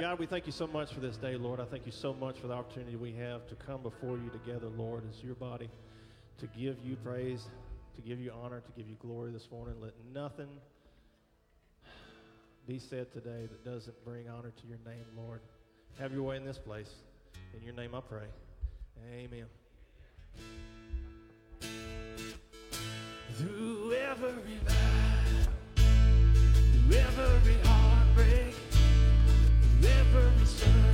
God, we thank you so much for this day, Lord. I thank you so much for the opportunity we have to come before you together, Lord, as your body, to give you praise, to give you honor, to give you glory this morning. Let nothing be said today that doesn't bring honor to your name, Lord. Have your way in this place. In your name I pray. Amen. Through every battle, through every heartbreak, every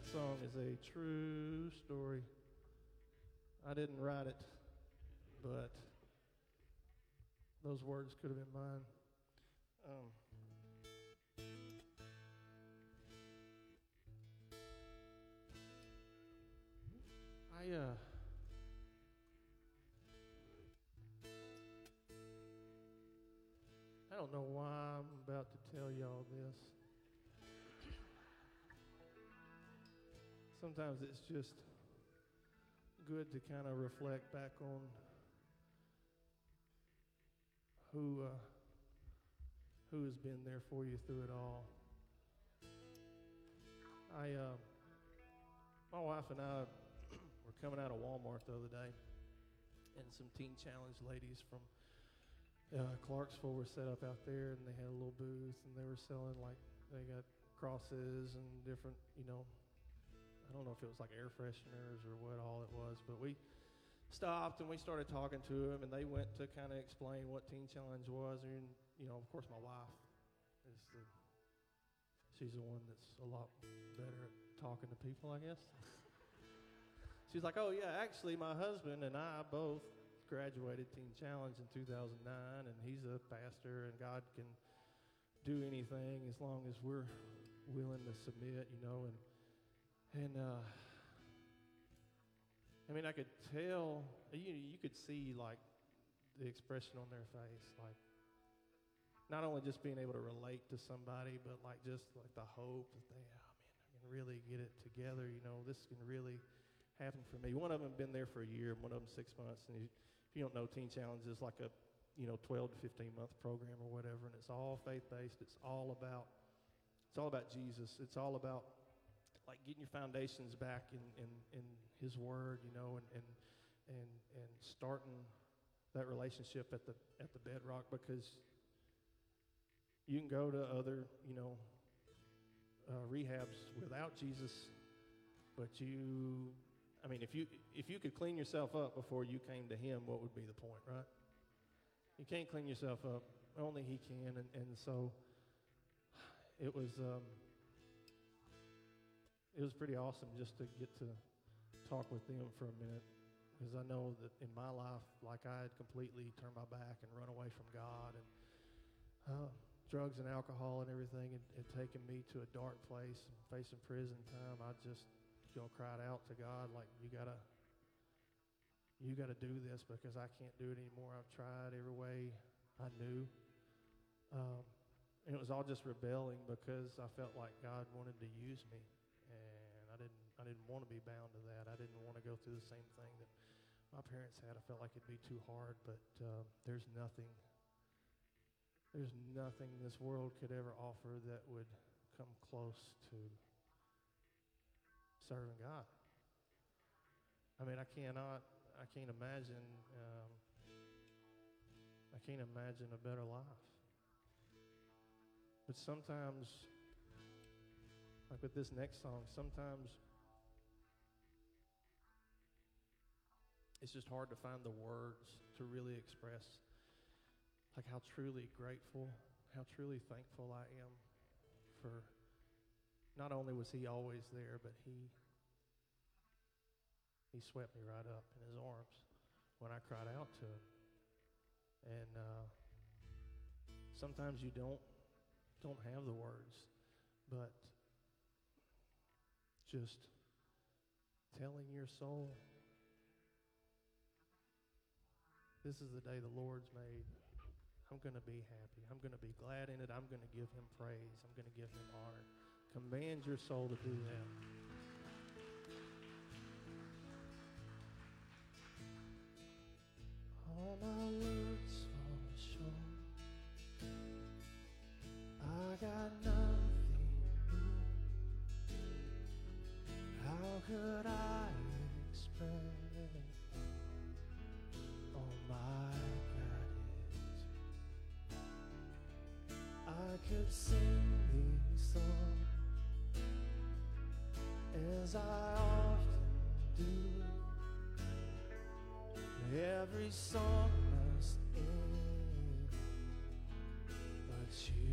that song is a true story. I didn't write it, but those words could have been mine. Um, I uh I don't know why I'm about to tell y'all this. Sometimes it's just good to kind of reflect back on who uh, who has been there for you through it all. I, uh, my wife and I were coming out of Walmart the other day, and some Teen Challenge ladies from uh, Clarksville were set up out there, and they had a little booth, and they were selling like they got crosses and different, you know, I don't know if it was like air fresheners or what all it was, but we stopped and we started talking to them, and they went to kind of explain what Teen Challenge was, and you know, of course, my wife is the she's the one that's a lot better at talking to people, I guess. She's like, "Oh yeah, actually, my husband and I both graduated Teen Challenge in 2009, and he's a pastor, and God can do anything as long as we're willing to submit, you know." And and uh, I mean, I could tell you you could see like the expression on their face, like not only just being able to relate to somebody, but like just like the hope that they, oh man, I can really get it together. You know, this can really happen for me. One of them been there for a year, one of them six months. And you, if you don't know, Teen Challenge is like a you know 12 to 15 month program or whatever, and it's all faith based. It's all about it's all about Jesus. It's all about like getting your foundations back in, in, in His Word, you know, and, and and and starting that relationship at the at the bedrock because you can go to other, you know, uh, rehabs without Jesus, but you, I mean, if you if you could clean yourself up before you came to Him, what would be the point, right? You can't clean yourself up; only He can, and and so it was. Um, it was pretty awesome just to get to talk with them for a minute because I know that in my life, like I had completely turned my back and run away from God, and uh, drugs and alcohol and everything had, had taken me to a dark place and facing prison time. I just, you know, cried out to God like, "You gotta, you gotta do this because I can't do it anymore. I've tried every way I knew." Um, and it was all just rebelling because I felt like God wanted to use me I didn't want to be bound to that. I didn't want to go through the same thing that my parents had. I felt like it'd be too hard, but uh, there's nothing there's nothing this world could ever offer that would come close to serving God. I mean, I cannot I can't imagine um, I can't imagine a better life. But sometimes like with this next song, sometimes it's just hard to find the words to really express like how truly grateful, how truly thankful I am for not only was he always there, but he he swept me right up in his arms when I cried out to him. And uh, sometimes you don't don't have the words, but just telling your soul, This is the day the Lord's made. I'm going to be happy. I'm going to be glad in it. I'm going to give him praise. I'm going to give him honor. Command your soul to do that. All my words fall short. I got nothing new. How could I could sing these songs as I often do. Every song must end, but you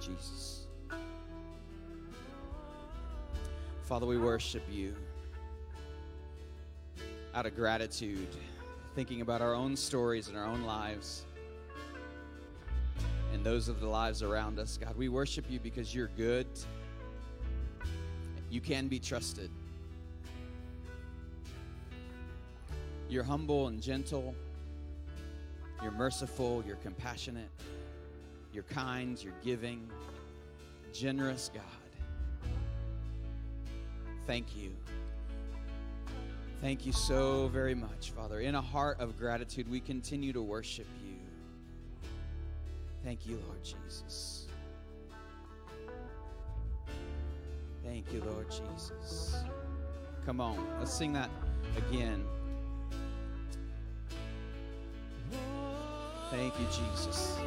Jesus. Father, we worship you out of gratitude, thinking about our own stories and our own lives and those of the lives around us. God, we worship you because you're good. You can be trusted. You're humble and gentle. You're merciful. You're compassionate. You're kind. You're giving. Generous God. Thank you. Thank you so very much, Father. In a heart of gratitude, we continue to worship you. Thank you, Lord Jesus. Thank you, Lord Jesus. Come on, let's sing that again. Thank you, Jesus.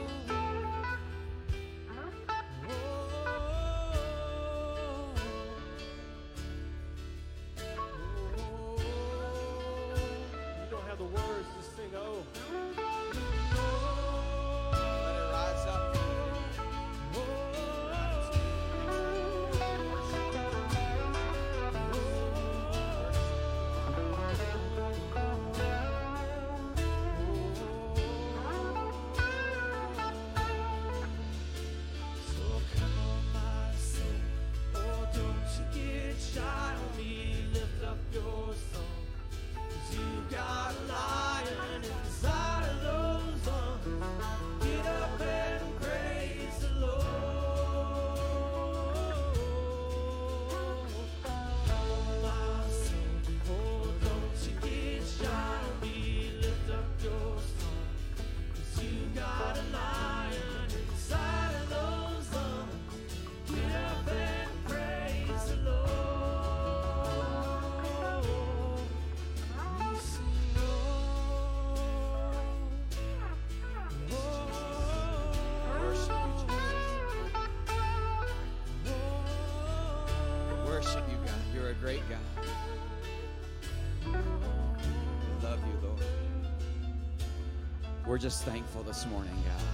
We're just thankful this morning, God.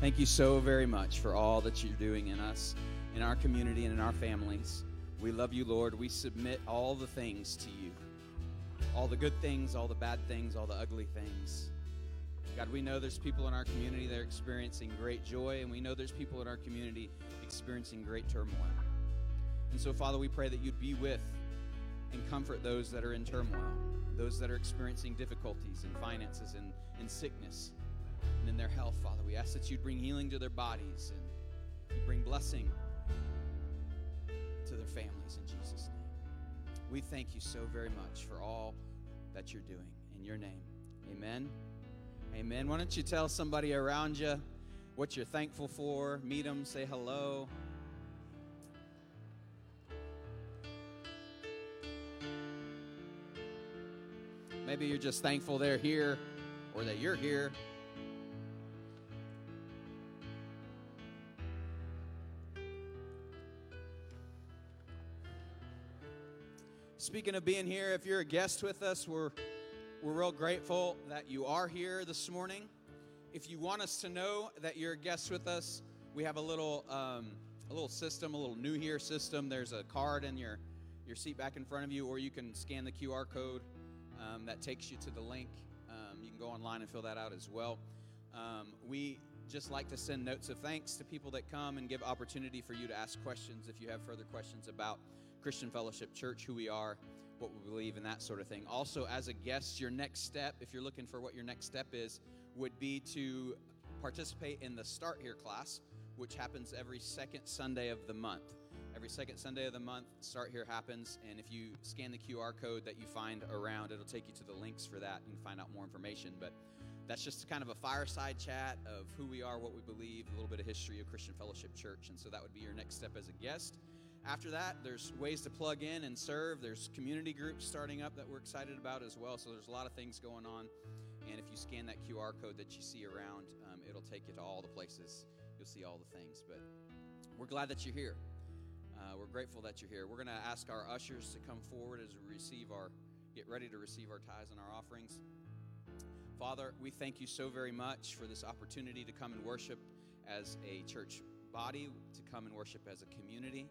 Thank you so very much for all that you're doing in us, in our community, and in our families. We love you, Lord. We submit all the things to you all the good things, all the bad things, all the ugly things. God, we know there's people in our community that are experiencing great joy, and we know there's people in our community experiencing great turmoil. And so, Father, we pray that you'd be with and comfort those that are in turmoil, those that are experiencing difficulties in finances and in sickness and in their health, Father. We ask that you'd bring healing to their bodies and you bring blessing to their families in Jesus' name. We thank you so very much for all that you're doing. In your name, amen. Amen. Why don't you tell somebody around you what you're thankful for? Meet them, say hello. Maybe you're just thankful they're here or that you're here. Speaking of being here, if you're a guest with us, we're we're real grateful that you are here this morning. If you want us to know that you're a guest with us, we have a little um, a little system, a little new here system. There's a card in your your seat back in front of you, or you can scan the QR code um, that takes you to the link. Um, you can go online and fill that out as well. Um, we just like to send notes of thanks to people that come and give opportunity for you to ask questions if you have further questions about Christian Fellowship Church, who we are, what we believe, and that sort of thing. Also, as a guest, your next step, if you're looking for what your next step is, would be to participate in the Start Here class, which happens every second Sunday of the month. Every second Sunday of the month, Start Here happens, and if you scan the QR code that you find around, it'll take you to the links for that. Can find out more information. But that's just kind of a fireside chat of who we are, what we believe, a little bit of history of Christian Fellowship Church. And so that would be your next step as a guest. After that, there's ways to plug in and serve. There's community groups starting up that we're excited about as well. So there's a lot of things going on. And if you scan that QR code that you see around, um, it'll take you to all the places. You'll see all the things. But we're glad that you're here. Uh, we're grateful that you're here. We're going to ask our ushers to come forward as we receive our, get ready to receive our tithes and our offerings. Father, we thank you so very much for this opportunity to come and worship as a church body, to come and worship as a community,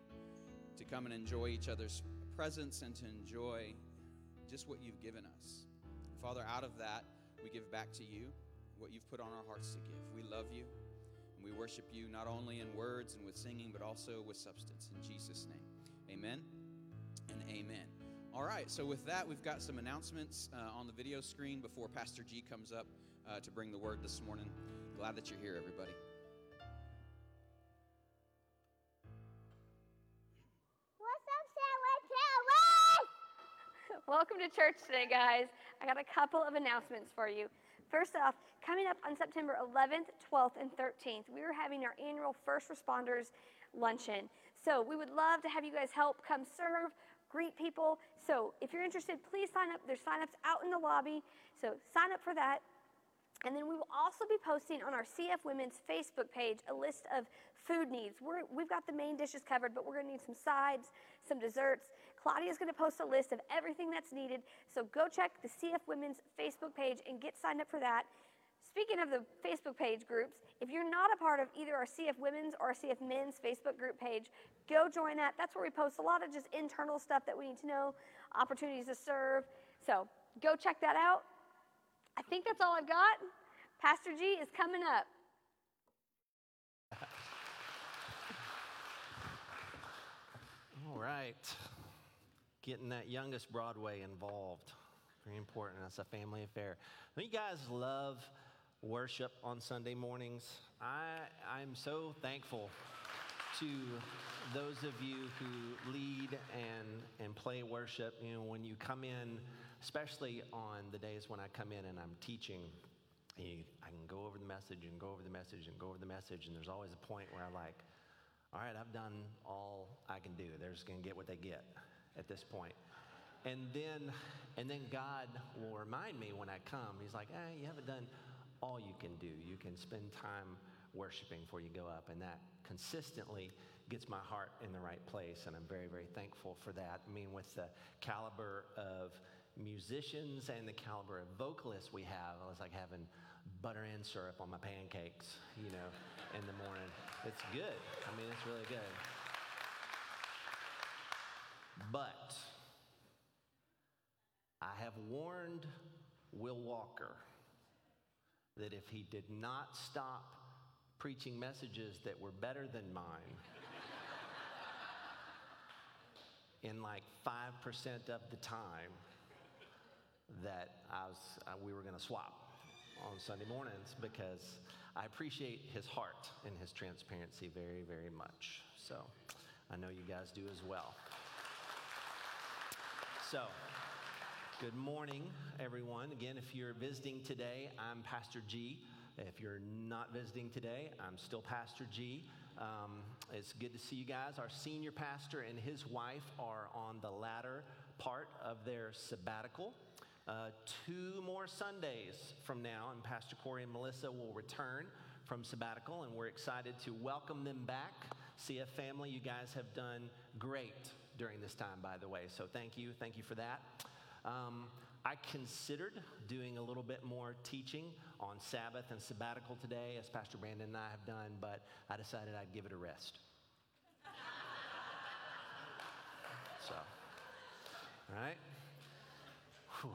to come and enjoy each other's presence, and to enjoy just what you've given us. Father, out of that, we give back to you what you've put on our hearts to give. We love you, and we worship you not only in words and with singing, but also with substance. In Jesus' name, amen and amen. All right, so with that, we've got some announcements uh, on the video screen before Pastor G comes up uh, to bring the word this morning. Glad that you're here, everybody. What's up, Sandwich Sandwich? Welcome to church today, guys. I got a couple of announcements for you. First off, coming up on September 11th, 12th, and 13th, we are having our annual First Responders Luncheon. So we would love to have you guys help come serve, greet people. So if you're interested, please sign up. There's sign-ups out in the lobby. So sign up for that. And then we will also be posting on our CF Women's Facebook page a list of food needs. We're, we've got the main dishes covered, but we're going to need some sides, some desserts. Claudia's going to post a list of everything that's needed. So go check the CF Women's Facebook page and get signed up for that. Speaking of the Facebook page groups, if you're not a part of either our CF Women's or our CF Men's Facebook group page, go join that. That's where we post a lot of just internal stuff that we need to know, opportunities to serve. So go check that out. I think that's all I've got. Pastor G is coming up. All right. Getting that youngest Broadway involved. Very important. That's a family affair. Don't you guys love worship on Sunday mornings? I, I'm so thankful to those of you who lead and, and play worship. You know, when you come in, especially on the days when I come in and I'm teaching, you, I can go over the message and go over the message and go over the message, and there's always a point where I'm like, all right, I've done all I can do. They're just going to get what they get at this point. And then, and then God will remind me when I come. He's like, "Eh, you haven't done all you can do. You can spend time worshiping before you go up, and that consistently gets my heart in the right place. And I'm very, very thankful for that. I mean, with the caliber of musicians and the caliber of vocalists we have, I was like having butter and syrup on my pancakes, you know, in the morning. It's good. I mean, it's really good. But I have warned Will Walker that if he did not stop preaching messages that were better than mine in like 5% of the time, that I was, uh, we were going to swap on Sunday mornings because I appreciate his heart and his transparency very, very much. So I know you guys do as well. So, good morning, everyone. Again, if you're visiting today, I'm Pastor G. If you're not visiting today, I'm still Pastor G. Um, it's good to see you guys. Our senior pastor and his wife are on the latter part of their sabbatical. Uh, two more Sundays from now, and Pastor Corey and Melissa will return from sabbatical, and we're excited to welcome them back. CF family, you guys have done great during this time, by the way. So thank you. Thank you for that. Um, I considered doing a little bit more teaching on Sabbath and sabbatical today, as Pastor Brandon and I have done, but I decided I'd give it a rest. so, all right. Whew.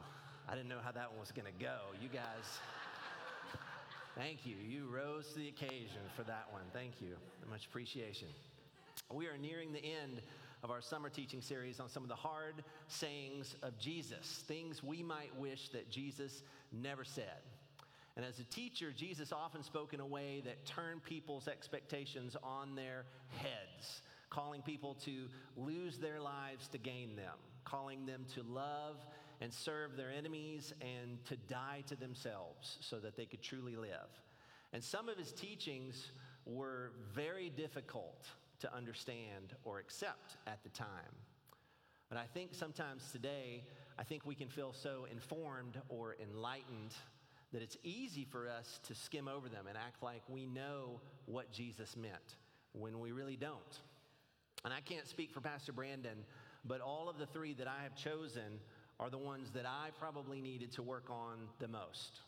I didn't know how that one was going to go. You guys, thank you. You rose to the occasion for that one. Thank you. Much appreciation. We are nearing the end of our summer teaching series on some of the hard sayings of Jesus, things we might wish that Jesus never said. And as a teacher, Jesus often spoke in a way that turned people's expectations on their heads, calling people to lose their lives to gain them, calling them to love and serve their enemies and to die to themselves so that they could truly live. And some of his teachings were very difficult to understand or accept at the time. But I think sometimes today, I think we can feel so informed or enlightened that it's easy for us to skim over them and act like we know what Jesus meant when we really don't. And I can't speak for Pastor Brandon, but all of the three that I have chosen are the ones that I probably needed to work on the most.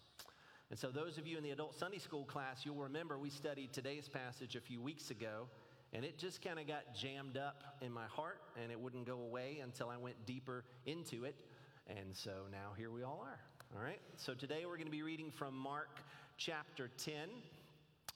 And so, those of you in the adult Sunday school class, you'll remember we studied today's passage a few weeks ago, and it just kind of got jammed up in my heart, and it wouldn't go away until I went deeper into it. And so now here we all are. All right? So today we're going to be reading from Mark chapter 10,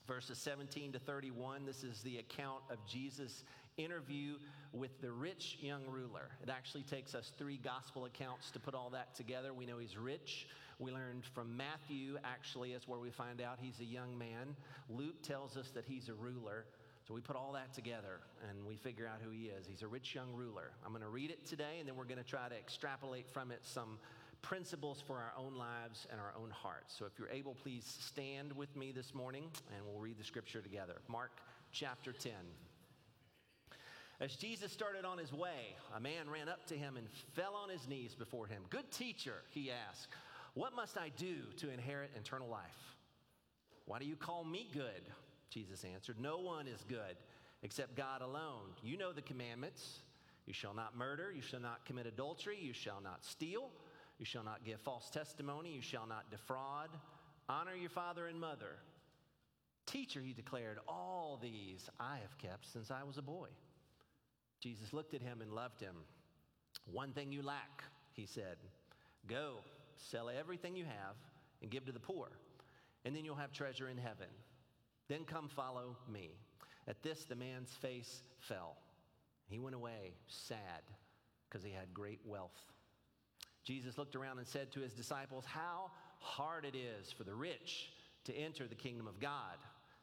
verses 17 to 31. This is the account of Jesus' interview with the rich young ruler. It actually takes us three gospel accounts to put all that together. We know he's rich. We learned from Matthew, actually, is where we find out he's a young man. Luke tells us that he's a ruler. So we put all that together and we figure out who he is. He's a rich young ruler. I'm going to read it today and then we're going to try to extrapolate from it some principles for our own lives and our own hearts. So if you're able, please stand with me this morning and we'll read the scripture together. Mark chapter 10. As Jesus started on his way, a man ran up to him and fell on his knees before him. Good teacher, he asked, what must I do to inherit eternal life? Why do you call me good? Jesus answered, No one is good except God alone. You know the commandments. You shall not murder, you shall not commit adultery, you shall not steal, you shall not give false testimony, you shall not defraud, honor your father and mother. Teacher, he declared, all these I have kept since I was a boy. Jesus looked at him and loved him. One thing you lack, he said. Go, sell everything you have and give to the poor, and then you'll have treasure in heaven. Then come follow me. At this, the man's face fell. He went away sad because he had great wealth. Jesus looked around and said to his disciples, How hard it is for the rich to enter the kingdom of God.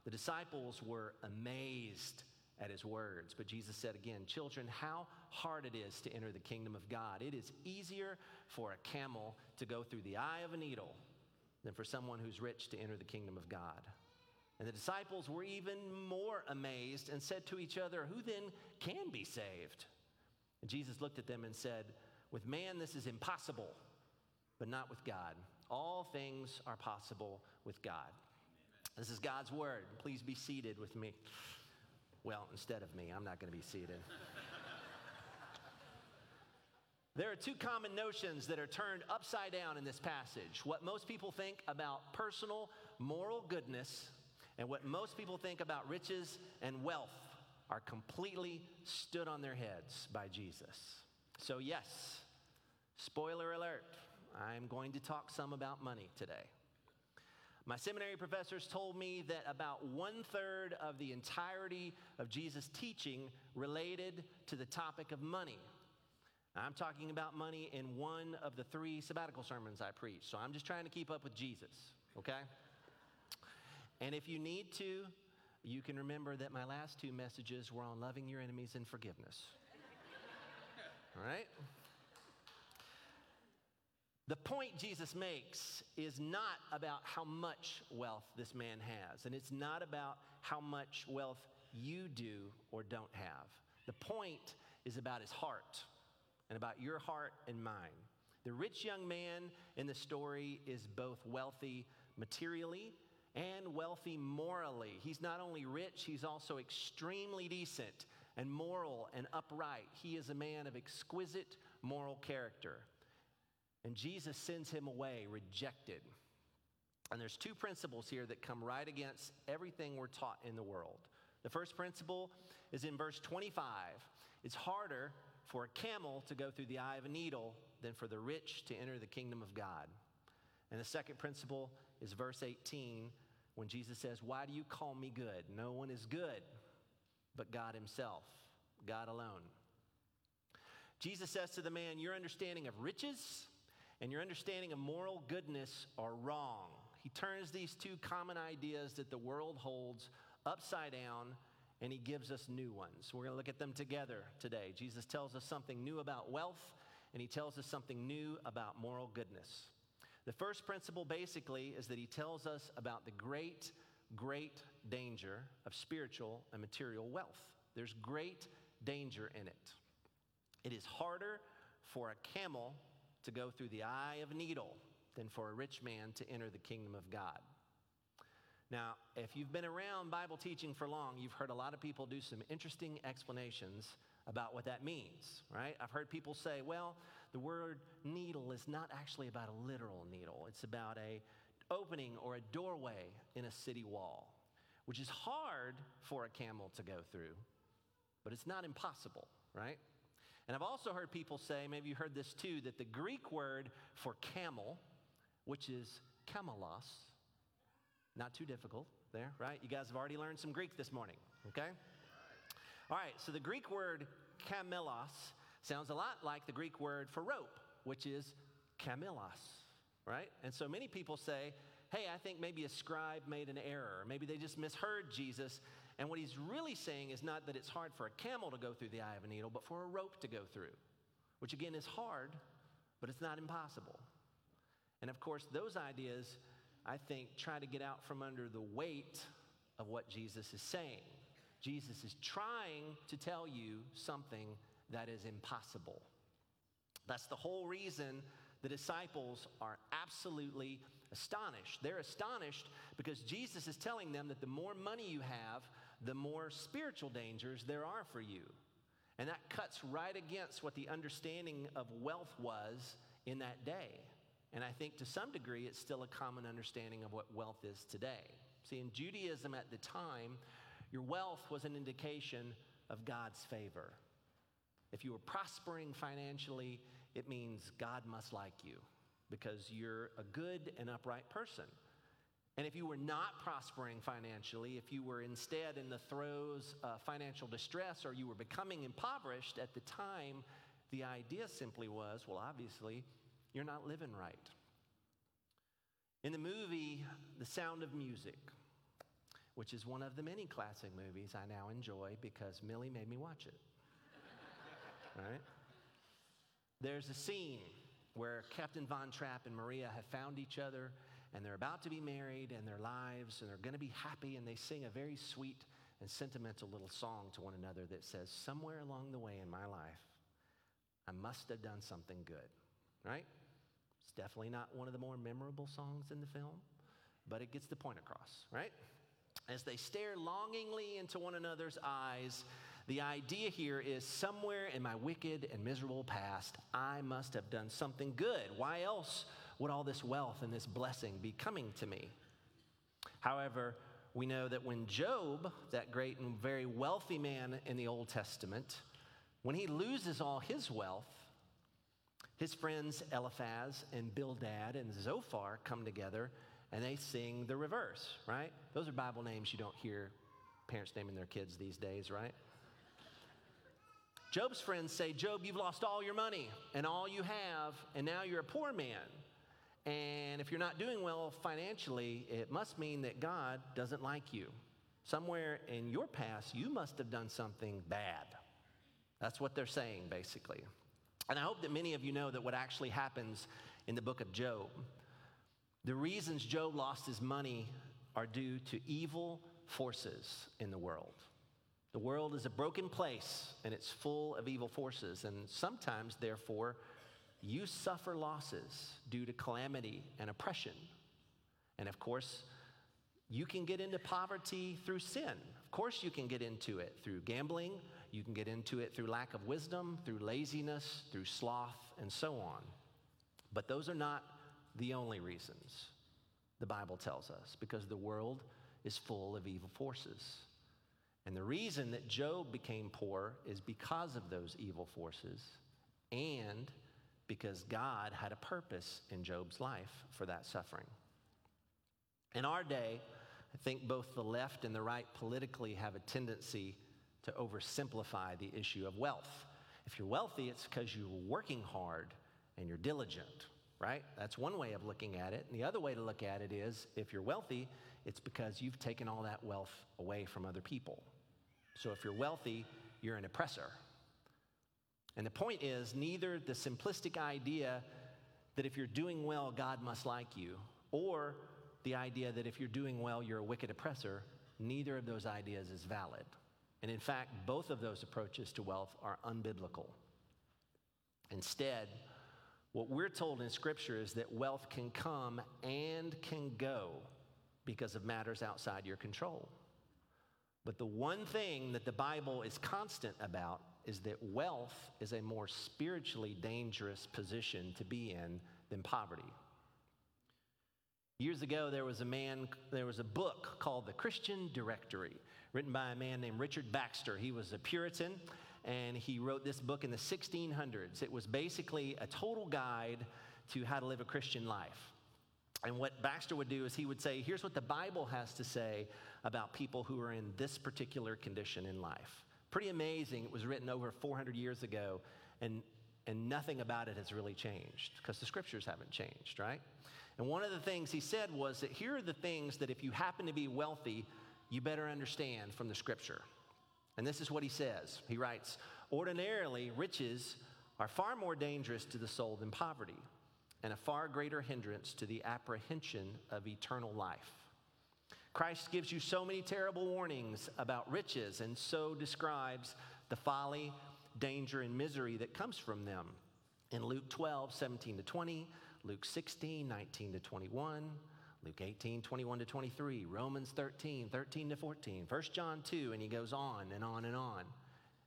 The disciples were amazed at his words. But Jesus said again, Children, how hard it is to enter the kingdom of God. It is easier for a camel to go through the eye of a needle than for someone who's rich to enter the kingdom of God. And the disciples were even more amazed and said to each other, Who then can be saved? And Jesus looked at them and said, With man this is impossible, but not with God. All things are possible with God. This is God's word. Please be seated with me. Well, instead of me, I'm not going to be seated. There are two common notions that are turned upside down in this passage. What most people think about personal moral goodness and what most people think about riches and wealth are completely stood on their heads by Jesus. So, yes, spoiler alert, I'm going to talk some about money today. My seminary professors told me that about one third of the entirety of Jesus' teaching related to the topic of money. I'm talking about money in one of the three sabbatical sermons I preach, so I'm just trying to keep up with Jesus, okay? And if you need to, you can remember that my last two messages were on loving your enemies and forgiveness. All right? The point Jesus makes is not about how much wealth this man has, and it's not about how much wealth you do or don't have. The point is about his heart and about your heart and mine. The rich young man in the story is both wealthy materially and wealthy morally. He's not only rich, he's also extremely decent and moral and upright. He is a man of exquisite moral character. And Jesus sends him away rejected. And there's two principles here that come right against everything we're taught in the world. The first principle is in verse 25. It's harder for a camel to go through the eye of a needle than for the rich to enter the kingdom of God. And the second principle is verse 18 when Jesus says, Why do you call me good? No one is good but God Himself, God alone. Jesus says to the man, Your understanding of riches and your understanding of moral goodness are wrong. He turns these two common ideas that the world holds upside down and he gives us new ones. We're going to look at them together today. Jesus tells us something new about wealth and he tells us something new about moral goodness. The first principle basically is that he tells us about the great, great danger of spiritual and material wealth. There's great danger in it. It is harder for a camel to go through the eye of a needle than for a rich man to enter the kingdom of God. Now, if you've been around Bible teaching for long, you've heard a lot of people do some interesting explanations about what that means, right? I've heard people say, well, the word needle is not actually about a literal needle, it's about a opening or a doorway in a city wall, which is hard for a camel to go through, but it's not impossible, right? And I've also heard people say, maybe you heard this too, that the Greek word for camel, which is camelos, not too difficult there, right? You guys have already learned some Greek this morning, okay? All right, so the Greek word camelos sounds a lot like the Greek word for rope, which is camelos, right? And so many people say, hey, I think maybe a scribe made an error. Maybe they just misheard Jesus. And what he's really saying is not that it's hard for a camel to go through the eye of a needle, but for a rope to go through, which again is hard, but it's not impossible. And of course, those ideas, I think, try to get out from under the weight of what Jesus is saying. Jesus is trying to tell you something that is impossible. That's the whole reason the disciples are absolutely astonished. They're astonished because Jesus is telling them that the more money you have, the more spiritual dangers there are for you. And that cuts right against what the understanding of wealth was in that day. And I think to some degree, it's still a common understanding of what wealth is today. See, in Judaism at the time, your wealth was an indication of God's favor. If you were prospering financially, it means God must like you because you're a good and upright person. And if you were not prospering financially, if you were instead in the throes of financial distress or you were becoming impoverished at the time, the idea simply was well, obviously, you're not living right. In the movie The Sound of Music, which is one of the many classic movies I now enjoy because Millie made me watch it. right? There's a scene where Captain Von Trapp and Maria have found each other and they're about to be married and their lives and they're going to be happy and they sing a very sweet and sentimental little song to one another that says, Somewhere along the way in my life, I must have done something good, right? It's definitely not one of the more memorable songs in the film, but it gets the point across, right? As they stare longingly into one another's eyes, the idea here is somewhere in my wicked and miserable past, I must have done something good. Why else would all this wealth and this blessing be coming to me? However, we know that when Job, that great and very wealthy man in the Old Testament, when he loses all his wealth, his friends Eliphaz and Bildad and Zophar come together and they sing the reverse, right? Those are Bible names you don't hear parents naming their kids these days, right? Job's friends say, Job, you've lost all your money and all you have, and now you're a poor man. And if you're not doing well financially, it must mean that God doesn't like you. Somewhere in your past, you must have done something bad. That's what they're saying, basically. And I hope that many of you know that what actually happens in the book of Job, the reasons Job lost his money are due to evil forces in the world. The world is a broken place and it's full of evil forces. And sometimes, therefore, you suffer losses due to calamity and oppression. And of course, you can get into poverty through sin. Of course, you can get into it through gambling. You can get into it through lack of wisdom, through laziness, through sloth, and so on. But those are not the only reasons the Bible tells us, because the world is full of evil forces. And the reason that Job became poor is because of those evil forces and because God had a purpose in Job's life for that suffering. In our day, I think both the left and the right politically have a tendency to oversimplify the issue of wealth. If you're wealthy, it's because you're working hard and you're diligent, right? That's one way of looking at it. And the other way to look at it is if you're wealthy, it's because you've taken all that wealth away from other people. So if you're wealthy, you're an oppressor. And the point is, neither the simplistic idea that if you're doing well, God must like you, or the idea that if you're doing well, you're a wicked oppressor, neither of those ideas is valid. And in fact, both of those approaches to wealth are unbiblical. Instead, what we're told in Scripture is that wealth can come and can go because of matters outside your control. But the one thing that the Bible is constant about is that wealth is a more spiritually dangerous position to be in than poverty. Years ago, there was a man, there was a book called The Christian Directory, written by a man named Richard Baxter. He was a Puritan, and he wrote this book in the 1600s. It was basically a total guide to how to live a Christian life. And what Baxter would do is he would say, here's what the Bible has to say about people who are in this particular condition in life. Pretty amazing. It was written over 400 years ago, and, and nothing about it has really changed because the scriptures haven't changed, right? And one of the things he said was that here are the things that if you happen to be wealthy, you better understand from the scripture. And this is what he says. He writes Ordinarily, riches are far more dangerous to the soul than poverty, and a far greater hindrance to the apprehension of eternal life. Christ gives you so many terrible warnings about riches and so describes the folly, danger, and misery that comes from them. In Luke 12, 17 to 20, Luke 16, 19 to 21, Luke 18, 21 to 23, Romans 13, 13 to 14, 1 John 2, and he goes on and on and on.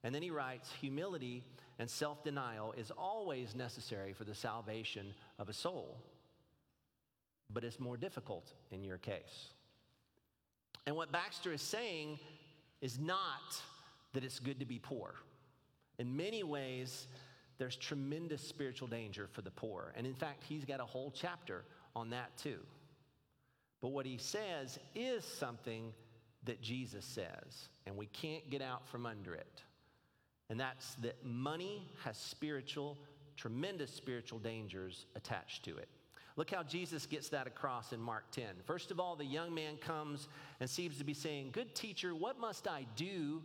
And then he writes humility and self denial is always necessary for the salvation of a soul, but it's more difficult in your case. And what Baxter is saying is not that it's good to be poor. In many ways, there's tremendous spiritual danger for the poor. And in fact, he's got a whole chapter on that too. But what he says is something that Jesus says, and we can't get out from under it. And that's that money has spiritual, tremendous spiritual dangers attached to it. Look how Jesus gets that across in Mark 10. First of all, the young man comes and seems to be saying, Good teacher, what must I do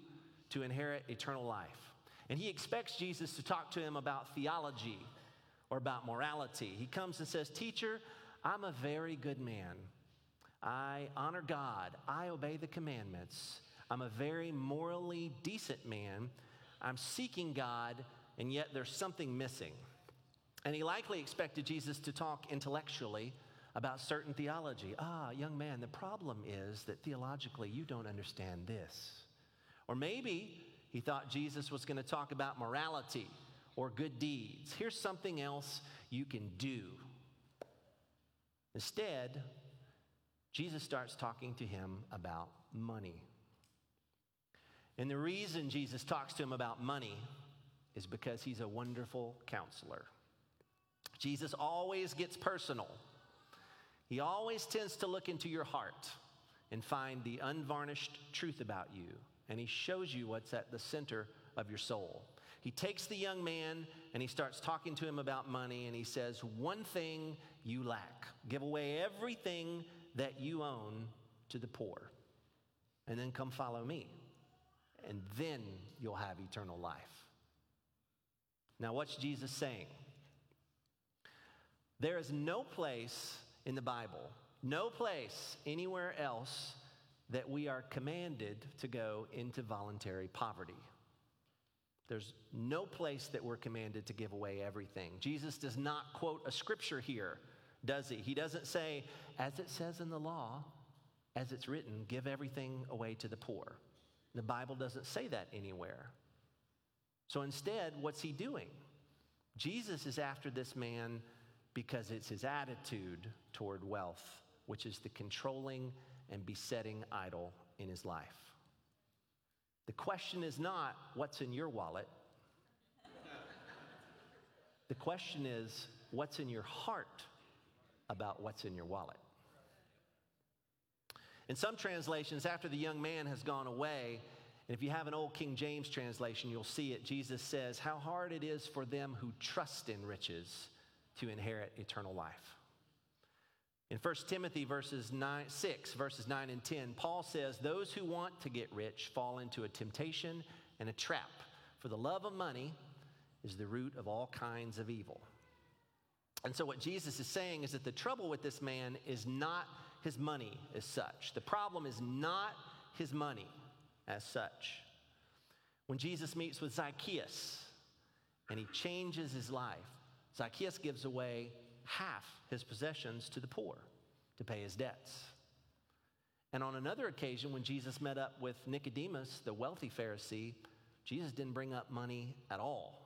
to inherit eternal life? And he expects Jesus to talk to him about theology or about morality. He comes and says, Teacher, I'm a very good man. I honor God. I obey the commandments. I'm a very morally decent man. I'm seeking God, and yet there's something missing. And he likely expected Jesus to talk intellectually about certain theology. Ah, young man, the problem is that theologically you don't understand this. Or maybe he thought Jesus was going to talk about morality or good deeds. Here's something else you can do. Instead, Jesus starts talking to him about money. And the reason Jesus talks to him about money is because he's a wonderful counselor. Jesus always gets personal. He always tends to look into your heart and find the unvarnished truth about you and he shows you what's at the center of your soul. He takes the young man and he starts talking to him about money and he says, One thing you lack give away everything that you own to the poor, and then come follow me, and then you'll have eternal life. Now, what's Jesus saying? There is no place in the Bible, no place anywhere else that we are commanded to go into voluntary poverty. There's no place that we're commanded to give away everything. Jesus does not quote a scripture here, does he? He doesn't say, as it says in the law, as it's written, give everything away to the poor. The Bible doesn't say that anywhere. So instead, what's he doing? Jesus is after this man because it's his attitude toward wealth, which is the controlling and besetting idol in his life. The question is not what's in your wallet. The question is what's in your heart about what's in your wallet. In some translations, after the young man has gone away, and if you have an old King James translation, you'll see it. Jesus says, How hard it is for them who trust in riches to inherit eternal life. In 1 Timothy verses 9, 6, verses 9 and 10, Paul says, Those who want to get rich fall into a temptation and a trap, for the love of money is the root of all kinds of evil. And so, what Jesus is saying is that the trouble with this man is not his money as such. The problem is not his money as such. When Jesus meets with Zacchaeus and he changes his life, Zacchaeus gives away half his possessions to the poor to pay his debts. And on another occasion, when Jesus met up with Nicodemus, the wealthy Pharisee, Jesus didn't bring up money at all.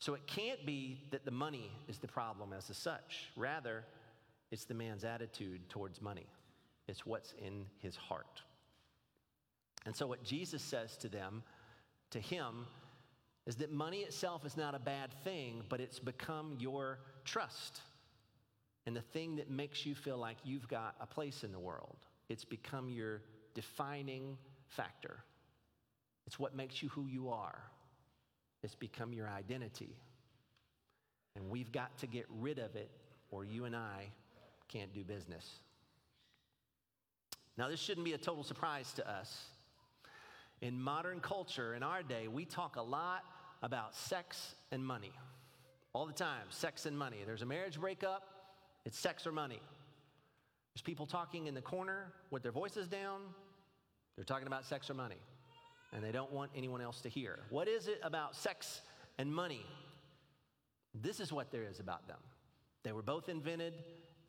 So it can't be that the money is the problem as such. Rather, it's the man's attitude towards money, it's what's in his heart. And so, what Jesus says to them, to him, is that money itself is not a bad thing, but it's become your trust and the thing that makes you feel like you've got a place in the world. It's become your defining factor. It's what makes you who you are. It's become your identity. And we've got to get rid of it, or you and I can't do business. Now, this shouldn't be a total surprise to us. In modern culture, in our day, we talk a lot about sex and money. All the time, sex and money. There's a marriage breakup, it's sex or money. There's people talking in the corner with their voices down, they're talking about sex or money, and they don't want anyone else to hear. What is it about sex and money? This is what there is about them. They were both invented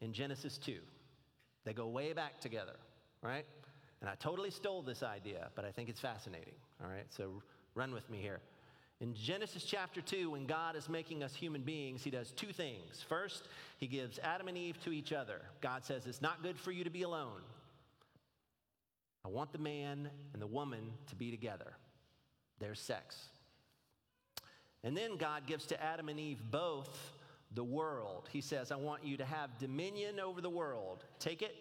in Genesis 2. They go way back together, right? And I totally stole this idea, but I think it's fascinating, all right? So run with me here. In Genesis chapter 2, when God is making us human beings, He does two things. First, He gives Adam and Eve to each other. God says, It's not good for you to be alone. I want the man and the woman to be together. There's sex. And then God gives to Adam and Eve both the world. He says, I want you to have dominion over the world. Take it,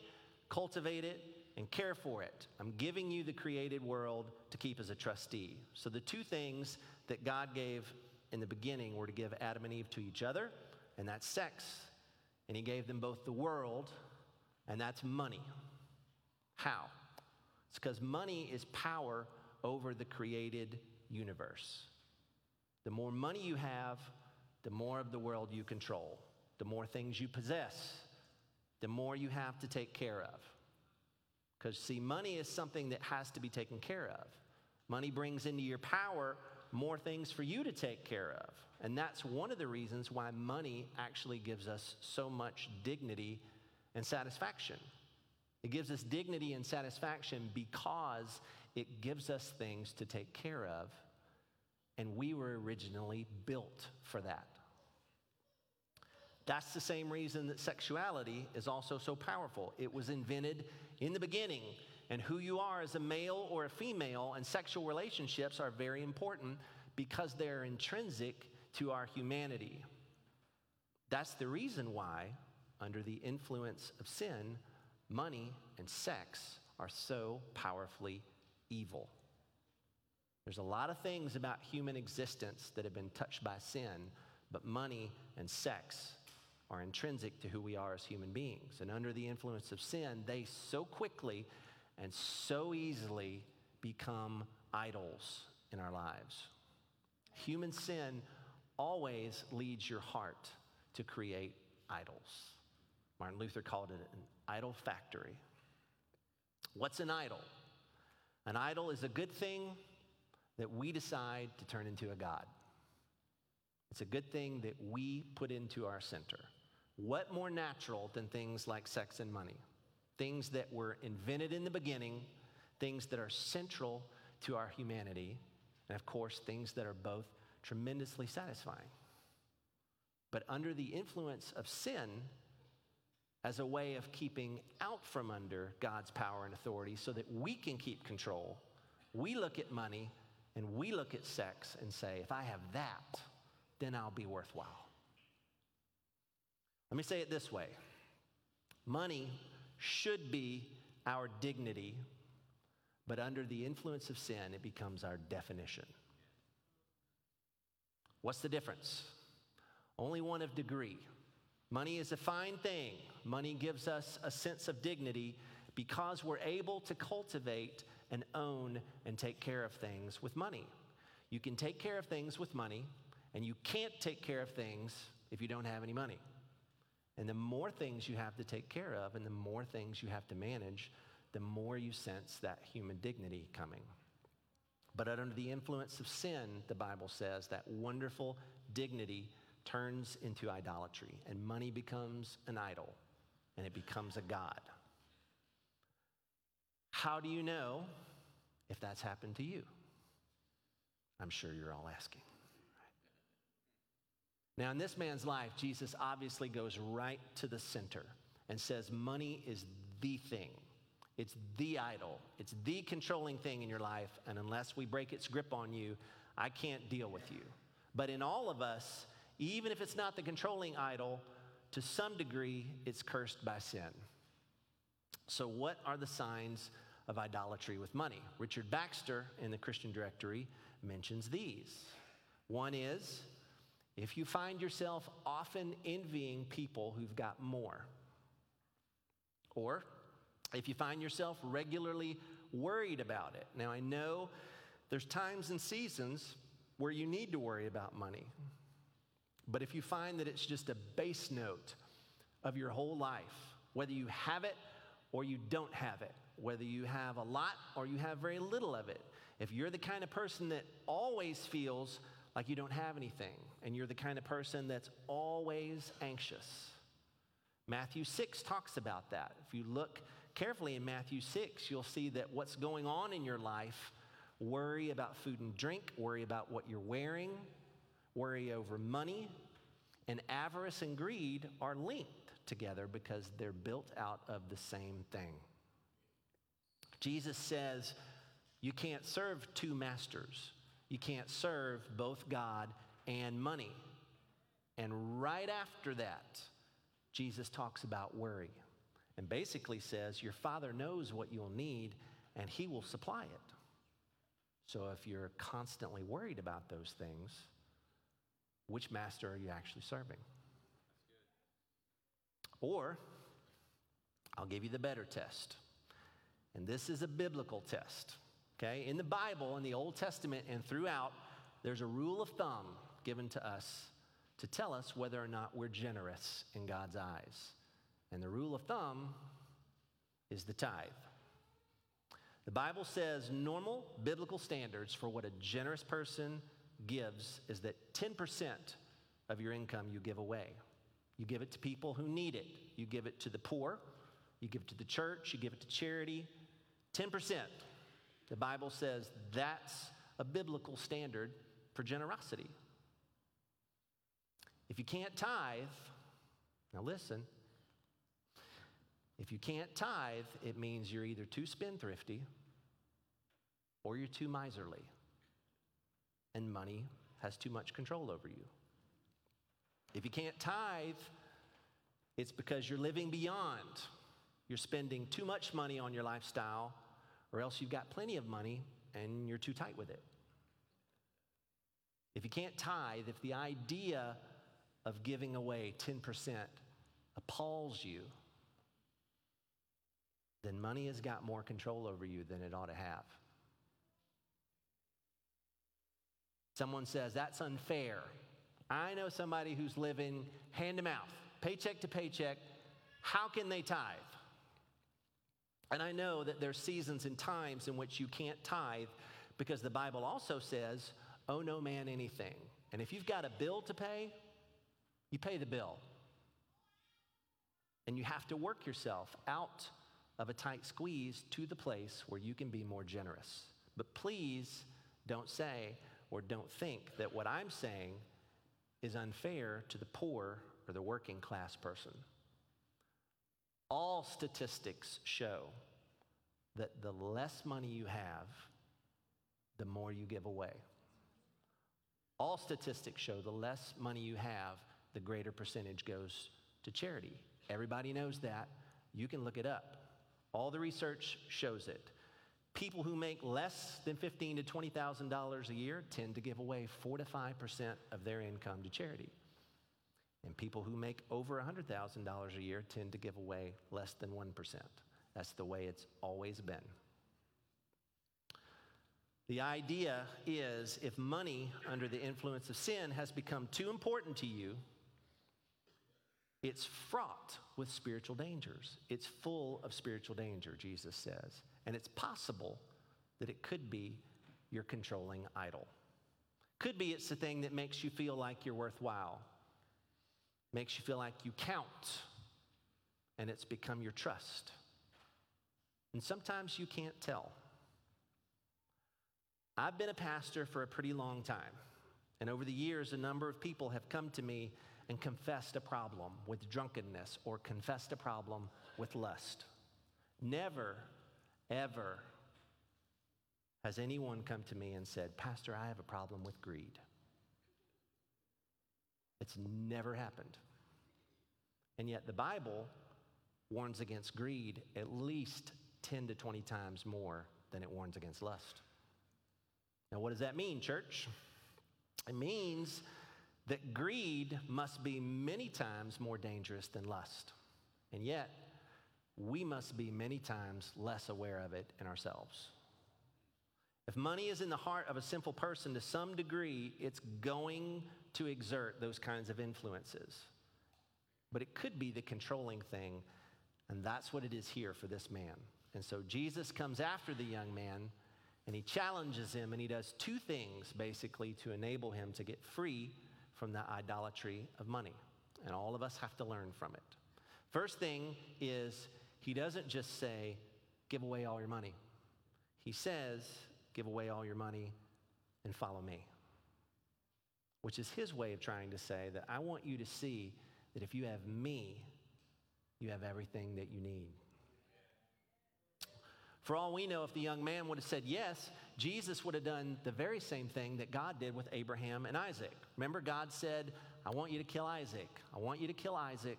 cultivate it, and care for it. I'm giving you the created world to keep as a trustee. So the two things that God gave in the beginning were to give Adam and Eve to each other, and that's sex. And He gave them both the world, and that's money. How? It's because money is power over the created universe. The more money you have, the more of the world you control. The more things you possess, the more you have to take care of. Because, see, money is something that has to be taken care of. Money brings into your power more things for you to take care of. And that's one of the reasons why money actually gives us so much dignity and satisfaction. It gives us dignity and satisfaction because it gives us things to take care of and we were originally built for that. That's the same reason that sexuality is also so powerful. It was invented in the beginning, and who you are as a male or a female and sexual relationships are very important because they're intrinsic to our humanity. That's the reason why, under the influence of sin, money and sex are so powerfully evil. There's a lot of things about human existence that have been touched by sin, but money and sex are intrinsic to who we are as human beings. And under the influence of sin, they so quickly and so easily become idols in our lives. Human sin always leads your heart to create idols. Martin Luther called it an idol factory. What's an idol? An idol is a good thing that we decide to turn into a God. It's a good thing that we put into our center. What more natural than things like sex and money? Things that were invented in the beginning, things that are central to our humanity, and of course, things that are both tremendously satisfying. But under the influence of sin, as a way of keeping out from under God's power and authority so that we can keep control, we look at money and we look at sex and say, if I have that, then I'll be worthwhile. Let me say it this way money should be our dignity, but under the influence of sin, it becomes our definition. What's the difference? Only one of degree. Money is a fine thing. Money gives us a sense of dignity because we're able to cultivate and own and take care of things with money. You can take care of things with money, and you can't take care of things if you don't have any money. And the more things you have to take care of and the more things you have to manage, the more you sense that human dignity coming. But under the influence of sin, the Bible says that wonderful dignity turns into idolatry, and money becomes an idol, and it becomes a God. How do you know if that's happened to you? I'm sure you're all asking. Now, in this man's life, Jesus obviously goes right to the center. and says money is the thing. It's the idol. It's the controlling thing in your life. And unless we break its grip on you, I can't deal with you. But in all of us, even if it's not the controlling idol, to some degree, it's cursed by sin. So, what are the signs of idolatry with money? Richard Baxter in the Christian Directory mentions these. One is if you find yourself often envying people who've got more, or if you find yourself regularly worried about it. Now, I know there's times and seasons where you need to worry about money, but if you find that it's just a base note of your whole life, whether you have it or you don't have it, whether you have a lot or you have very little of it, if you're the kind of person that always feels like you don't have anything, and you're the kind of person that's always anxious, Matthew 6 talks about that. If you look carefully in Matthew 6, you'll see that what's going on in your life worry about food and drink, worry about what you're wearing, worry over money, and avarice and greed are linked together because they're built out of the same thing. Jesus says you can't serve two masters. You can't serve both God and money. And right after that, Jesus talks about worry and basically says, Your Father knows what you'll need and He will supply it. So if you're constantly worried about those things, which master are you actually serving? Or, I'll give you the better test. And this is a biblical test. Okay? In the Bible, in the Old Testament, and throughout, there's a rule of thumb given to us to tell us whether or not we're generous in God's eyes. And the rule of thumb is the tithe. The Bible says normal biblical standards for what a generous person gives is that 10% of your income you give away. You give it to people who need it. You give it to the poor. You give it to the church. You give it to charity. 10%. The Bible says that's a biblical standard for generosity. If you can't tithe, now listen, if you can't tithe, it means you're either too spendthrifty or you're too miserly, and money has too much control over you. If you can't tithe, it's because you're living beyond. You're spending too much money on your lifestyle, or else you've got plenty of money and you're too tight with it. If you can't tithe, if the idea of giving away 10% appalls you, then money has got more control over you than it ought to have. Someone says, that's unfair. I know somebody who's living hand to mouth, paycheck to paycheck. How can they tithe? And I know that there's seasons and times in which you can't tithe because the Bible also says, owe no man anything. And if you've got a bill to pay, you pay the bill. And you have to work yourself out of a tight squeeze to the place where you can be more generous. But please don't say or don't think that what I'm saying is unfair to the poor or the working class person. All statistics show that the less money you have, the more you give away. All statistics show the less money you have, the greater percentage goes to charity. Everybody knows that. You can look it up. All the research shows it. People who make less than fifteen to twenty thousand dollars a year tend to give away four to five percent of their income to charity, and people who make over hundred thousand dollars a year tend to give away less than one percent. That's the way it's always been. The idea is if money under the influence of sin has become too important to you, it's fraught with spiritual dangers. It's full of spiritual danger, Jesus says. And it's possible that it could be your controlling idol. Could be it's the thing that makes you feel like you're worthwhile, makes you feel like you count, and it's become your trust. And sometimes you can't tell. I've been a pastor for a pretty long time. And over the years, a number of people have come to me and confessed a problem with drunkenness or confessed a problem with lust. Never, ever has anyone come to me and said, Pastor, I have a problem with greed. It's never happened. And yet the Bible warns against greed at least 10 to 20 times more than it warns against lust. Now, what does that mean, church? It means that greed must be many times more dangerous than lust. And yet, we must be many times less aware of it in ourselves. If money is in the heart of a sinful person to some degree, it's going to exert those kinds of influences. But it could be the controlling thing, and that's what it is here for this man. And so Jesus comes after the young man and he challenges him, and he does two things basically to enable him to get free from the idolatry of money. And all of us have to learn from it. First thing is, he doesn't just say, give away all your money. He says, give away all your money and follow me. Which is his way of trying to say that I want you to see that if you have me, you have everything that you need. For all we know, if the young man would have said yes, Jesus would have done the very same thing that God did with Abraham and Isaac. Remember, God said, I want you to kill Isaac. I want you to kill Isaac.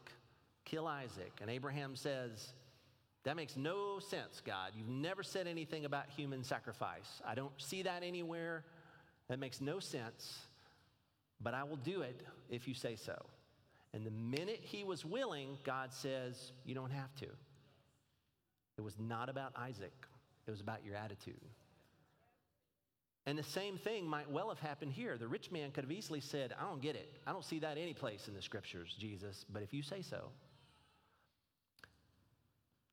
Kill Isaac. And Abraham says, That makes no sense, God. You've never said anything about human sacrifice. I don't see that anywhere. That makes no sense. But I will do it if you say so. And the minute he was willing, God says, You don't have to. It was not about Isaac, it was about your attitude. And the same thing might well have happened here. The rich man could have easily said, I don't get it. I don't see that any place in the scriptures, Jesus, but if you say so.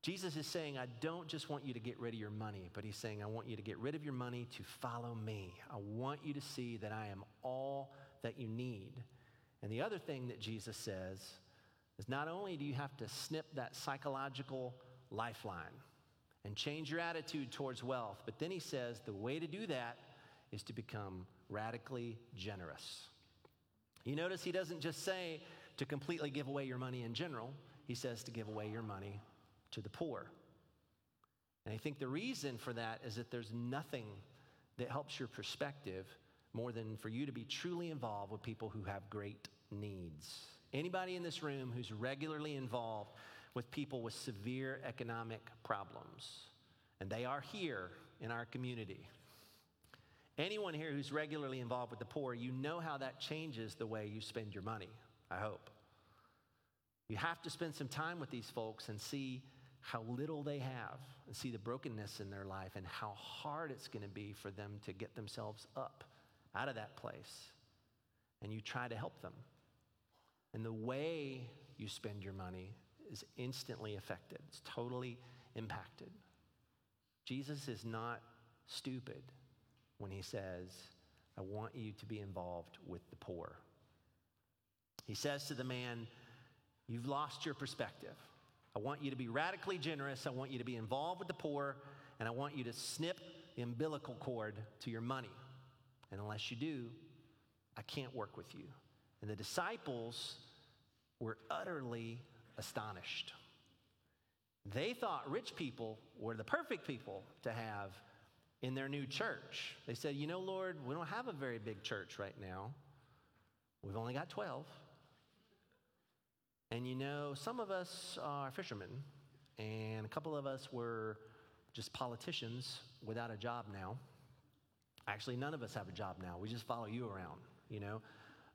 Jesus is saying, I don't just want you to get rid of your money, but he's saying, I want you to get rid of your money to follow me. I want you to see that I am all that you need. And the other thing that Jesus says is not only do you have to snip that psychological lifeline and change your attitude towards wealth. But then he says the way to do that is to become radically generous. You notice he doesn't just say to completely give away your money in general, he says to give away your money to the poor. And I think the reason for that is that there's nothing that helps your perspective more than for you to be truly involved with people who have great needs. Anybody in this room who's regularly involved with people with severe economic problems. And they are here in our community. Anyone here who's regularly involved with the poor, you know how that changes the way you spend your money, I hope. You have to spend some time with these folks and see how little they have and see the brokenness in their life and how hard it's going to be for them to get themselves up out of that place. And you try to help them. And the way you spend your money is instantly affected, it's totally impacted. Jesus is not stupid when he says, I want you to be involved with the poor. He says to the man, You've lost your perspective. I want you to be radically generous. I want you to be involved with the poor, and I want you to snip the umbilical cord to your money. And unless you do, I can't work with you. And the disciples were utterly astonished. They thought rich people were the perfect people to have in their new church. They said, You know, Lord, we don't have a very big church right now. We've only got 12. And you know, some of us are fishermen, and a couple of us were just politicians without a job now. Actually, none of us have a job now. We just follow you around, you know?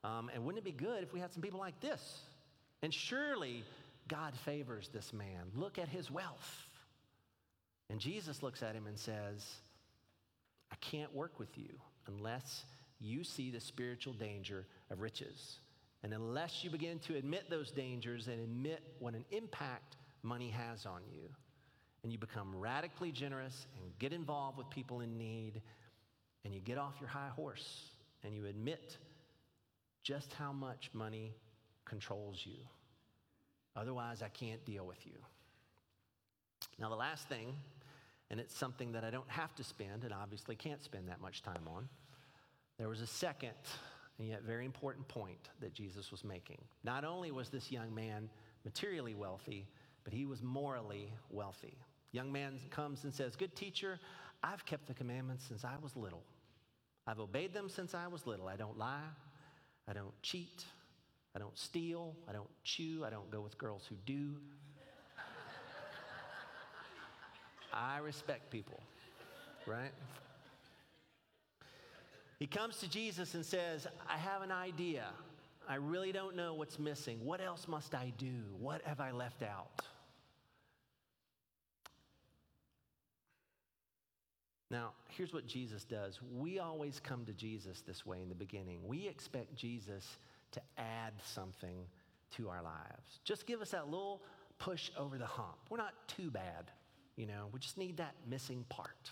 Um, and wouldn't it be good if we had some people like this? And surely God favors this man. Look at his wealth. And Jesus looks at him and says, I can't work with you unless you see the spiritual danger of riches. And unless you begin to admit those dangers and admit what an impact money has on you, and you become radically generous and get involved with people in need, and you get off your high horse and you admit just how much money controls you. Otherwise, I can't deal with you. Now, the last thing, and it's something that I don't have to spend and obviously can't spend that much time on, there was a second and yet very important point that Jesus was making. Not only was this young man materially wealthy, but he was morally wealthy. Young man comes and says, Good teacher, I've kept the commandments since I was little. I've obeyed them since I was little. I don't lie, I don't cheat, I don't steal, I don't chew, I don't go with girls who do. I respect people, right? He comes to Jesus and says, I have an idea. I really don't know what's missing. What else must I do? What have I left out? Now, here's what Jesus does. We always come to Jesus this way in the beginning. We expect Jesus to add something to our lives. Just give us that little push over the hump. We're not too bad, you know, we just need that missing part.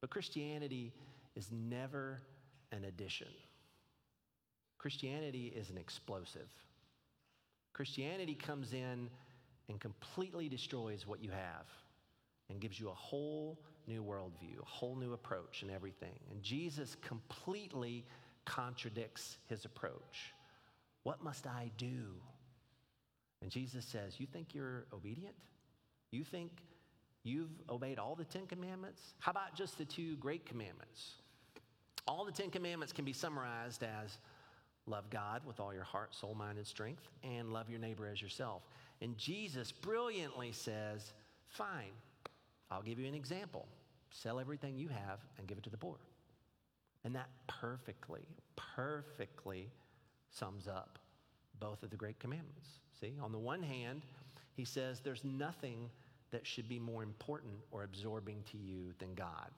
But Christianity is never an addition. Christianity is an explosive. Christianity comes in and completely destroys what you have and gives you a whole new worldview, a whole new approach and everything. And Jesus completely contradicts his approach. What must I do? And Jesus says, You think you're obedient? You think you've obeyed all the Ten Commandments? How about just the two great commandments? All the Ten Commandments can be summarized as love God with all your heart, soul, mind, and strength, and love your neighbor as yourself. And Jesus brilliantly says, Fine, I'll give you an example. Sell everything you have and give it to the poor. And that perfectly, perfectly sums up both of the great commandments. See, on the one hand, he says there's nothing that should be more important or absorbing to you than God.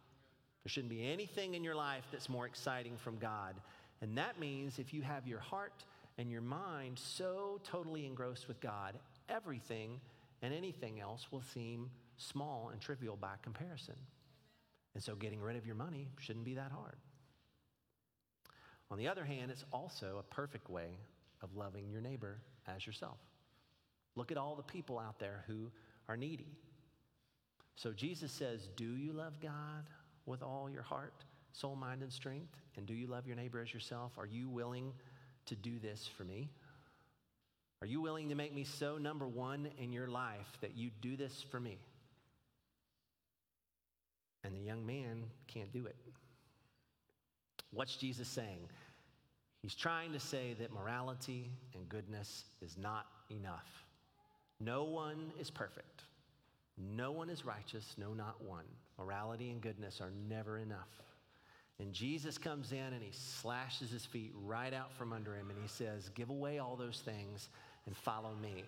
There shouldn't be anything in your life that's more exciting from God. And that means if you have your heart and your mind so totally engrossed with God, everything and anything else will seem small and trivial by comparison. And so getting rid of your money shouldn't be that hard. On the other hand, it's also a perfect way of loving your neighbor as yourself. Look at all the people out there who are needy. So Jesus says, Do you love God with all your heart, soul, mind, and strength? And do you love your neighbor as yourself? Are you willing to do this for me? Are you willing to make me so number one in your life that you do this for me? And the young man can't do it. What's Jesus saying? He's trying to say that morality and goodness is not enough. No one is perfect. No one is righteous, no, not one. Morality and goodness are never enough. And Jesus comes in and he slashes his feet right out from under him and he says, Give away all those things and follow me.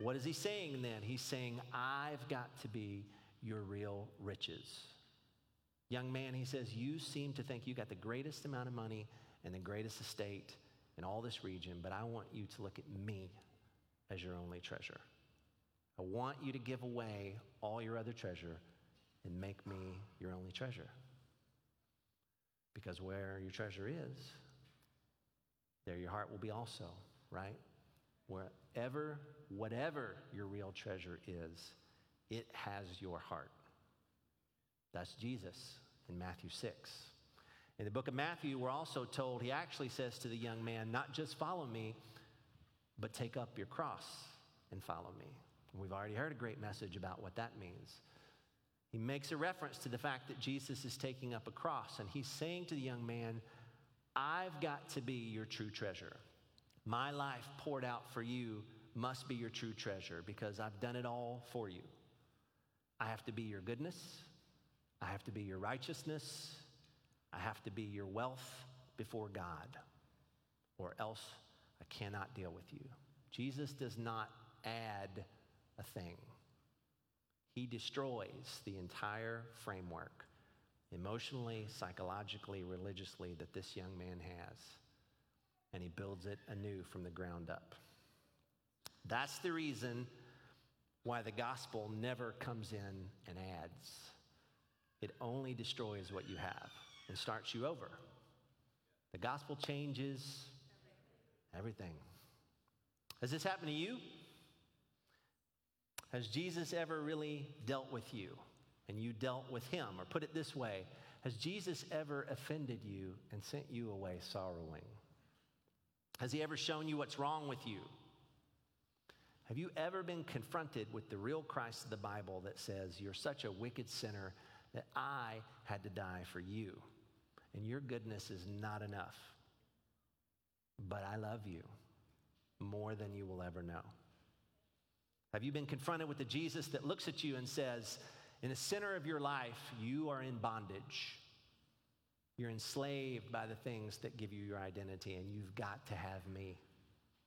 What is he saying then? He's saying, I've got to be your real riches. Young man, he says, You seem to think you got the greatest amount of money and the greatest estate in all this region, but I want you to look at me as your only treasure. I want you to give away all your other treasure and make me your only treasure. Because where your treasure is, there your heart will be also, right? Wherever, whatever your real treasure is, it has your heart. That's Jesus in Matthew 6. In the book of Matthew, we're also told, he actually says to the young man, not just follow me, but take up your cross and follow me. We've already heard a great message about what that means. He makes a reference to the fact that Jesus is taking up a cross, and he's saying to the young man, I've got to be your true treasure. My life poured out for you must be your true treasure because I've done it all for you. I have to be your goodness, I have to be your righteousness, I have to be your wealth before God, or else I cannot deal with you. Jesus does not add a thing, He destroys the entire framework, emotionally, psychologically, religiously, that this young man has, and He builds it anew from the ground up. That's the reason why the gospel never comes in and adds. It only destroys what you have and starts you over. The gospel changes everything. Has this happened to you? Has Jesus ever really dealt with you and you dealt with him? Or put it this way Has Jesus ever offended you and sent you away sorrowing? Has he ever shown you what's wrong with you? Have you ever been confronted with the real Christ of the Bible that says, You're such a wicked sinner that I had to die for you, and your goodness is not enough? But I love you more than you will ever know. Have you been confronted with the Jesus that looks at you and says, In the center of your life, you are in bondage? You're enslaved by the things that give you your identity, and you've got to have me,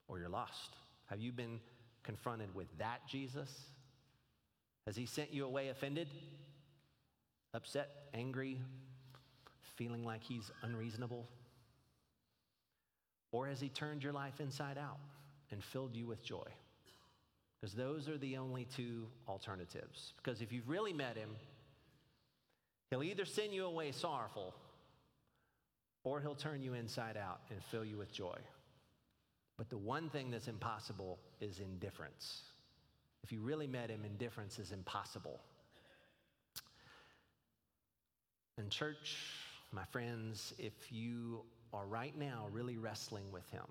or you're lost. Have you been confronted with that Jesus? Has he sent you away offended, upset, angry, feeling like he's unreasonable? Or has he turned your life inside out and filled you with joy? Because those are the only two alternatives. Because if you've really met him, he'll either send you away sorrowful or he'll turn you inside out and fill you with joy. But the one thing that's impossible is indifference. If you really met him, indifference is impossible. And, church, my friends, if you are right now really wrestling with him,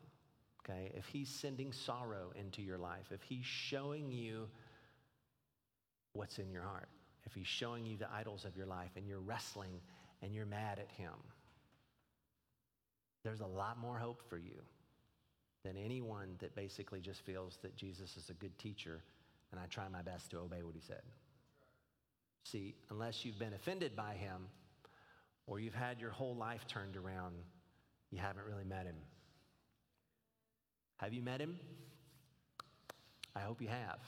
okay, if he's sending sorrow into your life, if he's showing you what's in your heart, if he's showing you the idols of your life and you're wrestling and you're mad at him, there's a lot more hope for you than anyone that basically just feels that Jesus is a good teacher and I try my best to obey what he said. See, unless you've been offended by him or you've had your whole life turned around, you haven't really met him. Have you met him? I hope you have.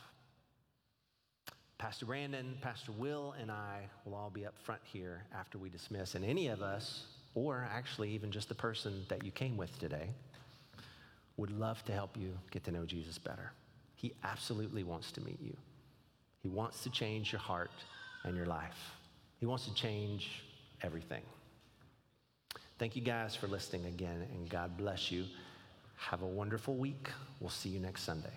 Pastor Brandon, Pastor Will, and I will all be up front here after we dismiss. And any of us, or actually even just the person that you came with today, would love to help you get to know Jesus better. He absolutely wants to meet you. He wants to change your heart and your life. He wants to change everything. Thank you guys for listening again, and God bless you. Have a wonderful week. We'll see you next Sunday.